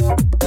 you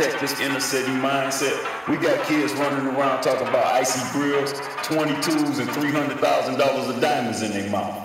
tech this inner city mindset, we got kids running around talking about icy grills, 22s, and $300,000 of diamonds in their mouth.